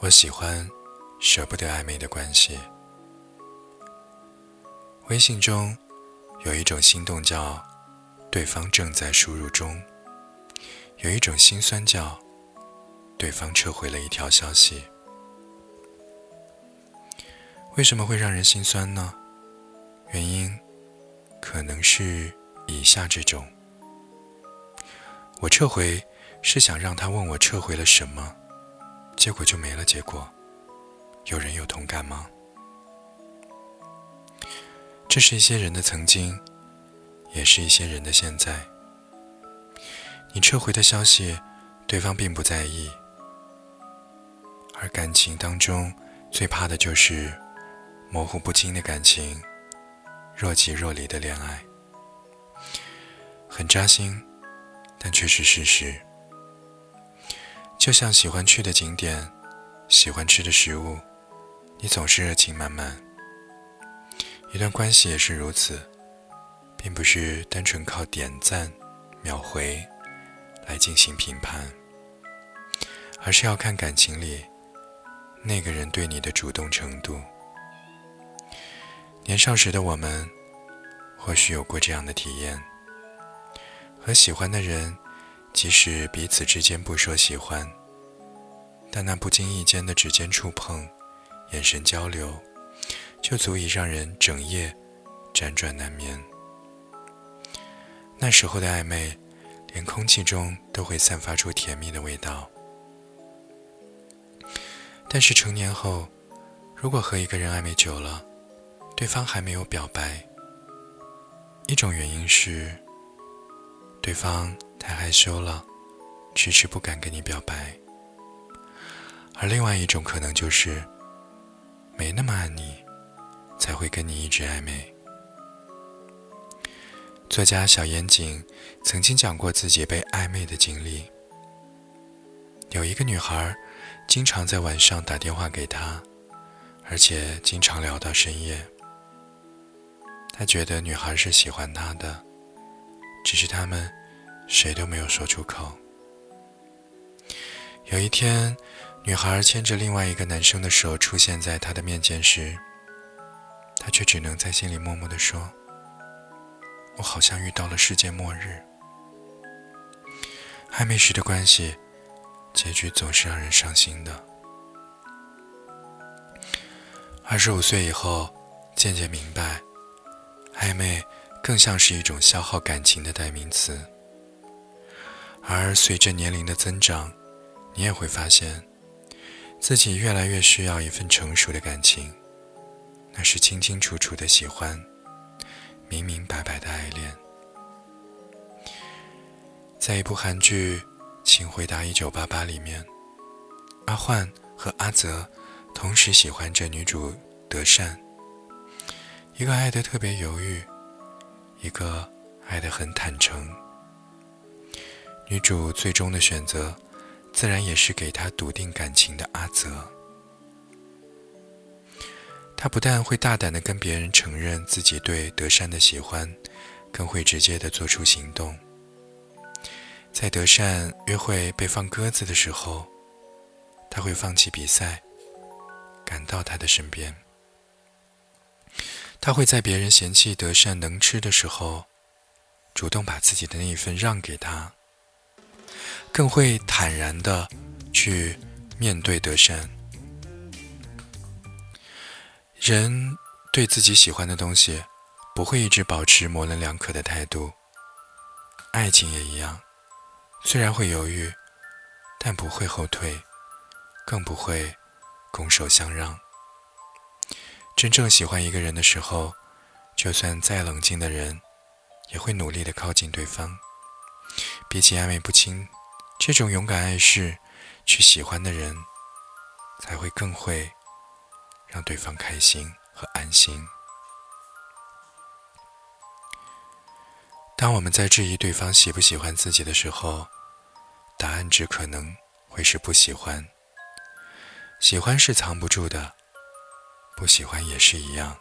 我喜欢舍不得暧昧的关系。微信中有一种心动叫对方正在输入中，有一种心酸叫对方撤回了一条消息。为什么会让人心酸呢？原因可能是以下这种：我撤回是想让他问我撤回了什么，结果就没了结果。有人有同感吗？这是一些人的曾经，也是一些人的现在。你撤回的消息，对方并不在意。而感情当中最怕的就是模糊不清的感情，若即若离的恋爱，很扎心，但却是事实。就像喜欢去的景点，喜欢吃的食物，你总是热情满满。一段关系也是如此，并不是单纯靠点赞、秒回来进行评判，而是要看感情里那个人对你的主动程度。年少时的我们，或许有过这样的体验：和喜欢的人，即使彼此之间不说喜欢，但那不经意间的指尖触碰、眼神交流。就足以让人整夜辗转难眠。那时候的暧昧，连空气中都会散发出甜蜜的味道。但是成年后，如果和一个人暧昧久了，对方还没有表白，一种原因是对方太害羞了，迟迟不敢跟你表白；而另外一种可能就是没那么爱你。才会跟你一直暧昧。作家小严谨曾经讲过自己被暧昧的经历。有一个女孩，经常在晚上打电话给他，而且经常聊到深夜。他觉得女孩是喜欢他的，只是他们谁都没有说出口。有一天，女孩牵着另外一个男生的手出现在他的面前时，他却只能在心里默默地说：“我好像遇到了世界末日。”暧昧时的关系，结局总是让人伤心的。二十五岁以后，渐渐明白，暧昧更像是一种消耗感情的代名词。而随着年龄的增长，你也会发现，自己越来越需要一份成熟的感情。那是清清楚楚的喜欢，明明白白的爱恋。在一部韩剧《请回答一九八八》里面，阿焕和阿泽同时喜欢着女主德善，一个爱得特别犹豫，一个爱得很坦诚。女主最终的选择，自然也是给他笃定感情的阿泽。他不但会大胆的跟别人承认自己对德善的喜欢，更会直接的做出行动。在德善约会被放鸽子的时候，他会放弃比赛，赶到他的身边。他会在别人嫌弃德善能吃的时候，主动把自己的那一份让给他，更会坦然地去面对得善。人对自己喜欢的东西，不会一直保持模棱两可的态度。爱情也一样，虽然会犹豫，但不会后退，更不会拱手相让。真正喜欢一个人的时候，就算再冷静的人，也会努力的靠近对方。比起暧昧不清，这种勇敢爱是去喜欢的人，才会更会。让对方开心和安心。当我们在质疑对方喜不喜欢自己的时候，答案只可能会是不喜欢。喜欢是藏不住的，不喜欢也是一样。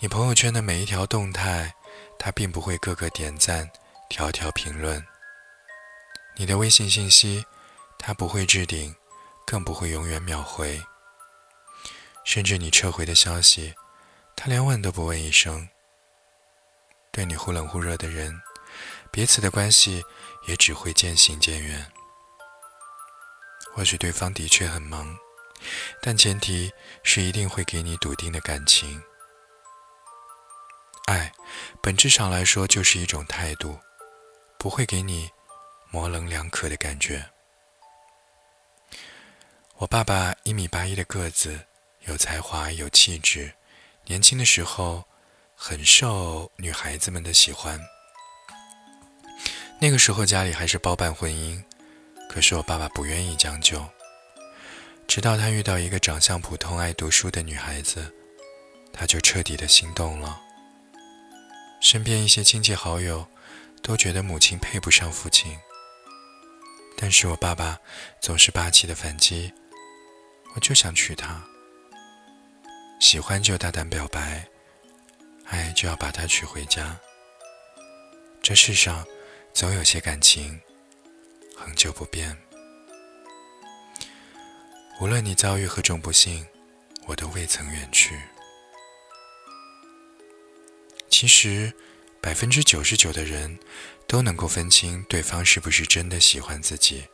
你朋友圈的每一条动态，他并不会个个点赞、条条评论；你的微信信息，他不会置顶，更不会永远秒回。甚至你撤回的消息，他连问都不问一声。对你忽冷忽热的人，彼此的关系也只会渐行渐远。或许对方的确很忙，但前提是一定会给你笃定的感情。爱，本质上来说就是一种态度，不会给你模棱两可的感觉。我爸爸一米八一的个子，有才华，有气质，年轻的时候很受女孩子们的喜欢。那个时候家里还是包办婚姻，可是我爸爸不愿意将就。直到他遇到一个长相普通、爱读书的女孩子，他就彻底的心动了。身边一些亲戚好友都觉得母亲配不上父亲，但是我爸爸总是霸气的反击。我就想娶她，喜欢就大胆表白，爱就要把她娶回家。这世上总有些感情恒久不变。无论你遭遇何种不幸，我都未曾远去。其实，百分之九十九的人都能够分清对方是不是真的喜欢自己。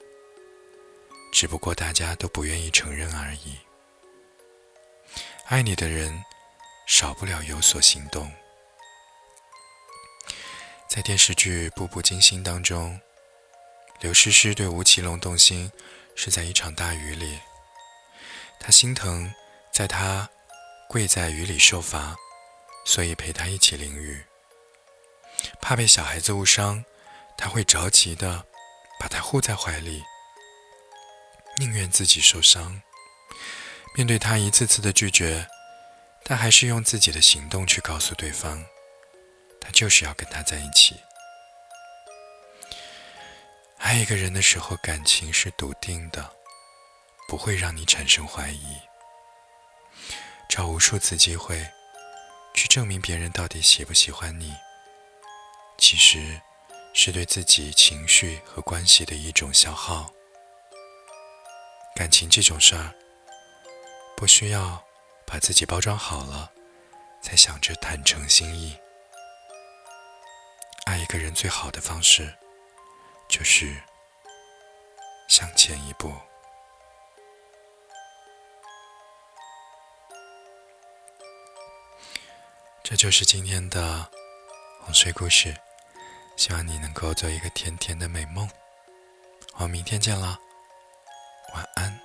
只不过大家都不愿意承认而已。爱你的人，少不了有所行动。在电视剧《步步惊心》当中，刘诗诗对吴奇隆动心，是在一场大雨里。他心疼，在他跪在雨里受罚，所以陪他一起淋雨。怕被小孩子误伤，他会着急的把他护在怀里。宁愿自己受伤，面对他一次次的拒绝，他还是用自己的行动去告诉对方，他就是要跟他在一起。爱一个人的时候，感情是笃定的，不会让你产生怀疑。找无数次机会，去证明别人到底喜不喜欢你，其实是对自己情绪和关系的一种消耗。感情这种事儿，不需要把自己包装好了，才想着坦诚心意。爱一个人最好的方式，就是向前一步。这就是今天的哄睡故事，希望你能够做一个甜甜的美梦。我们明天见啦。晚安。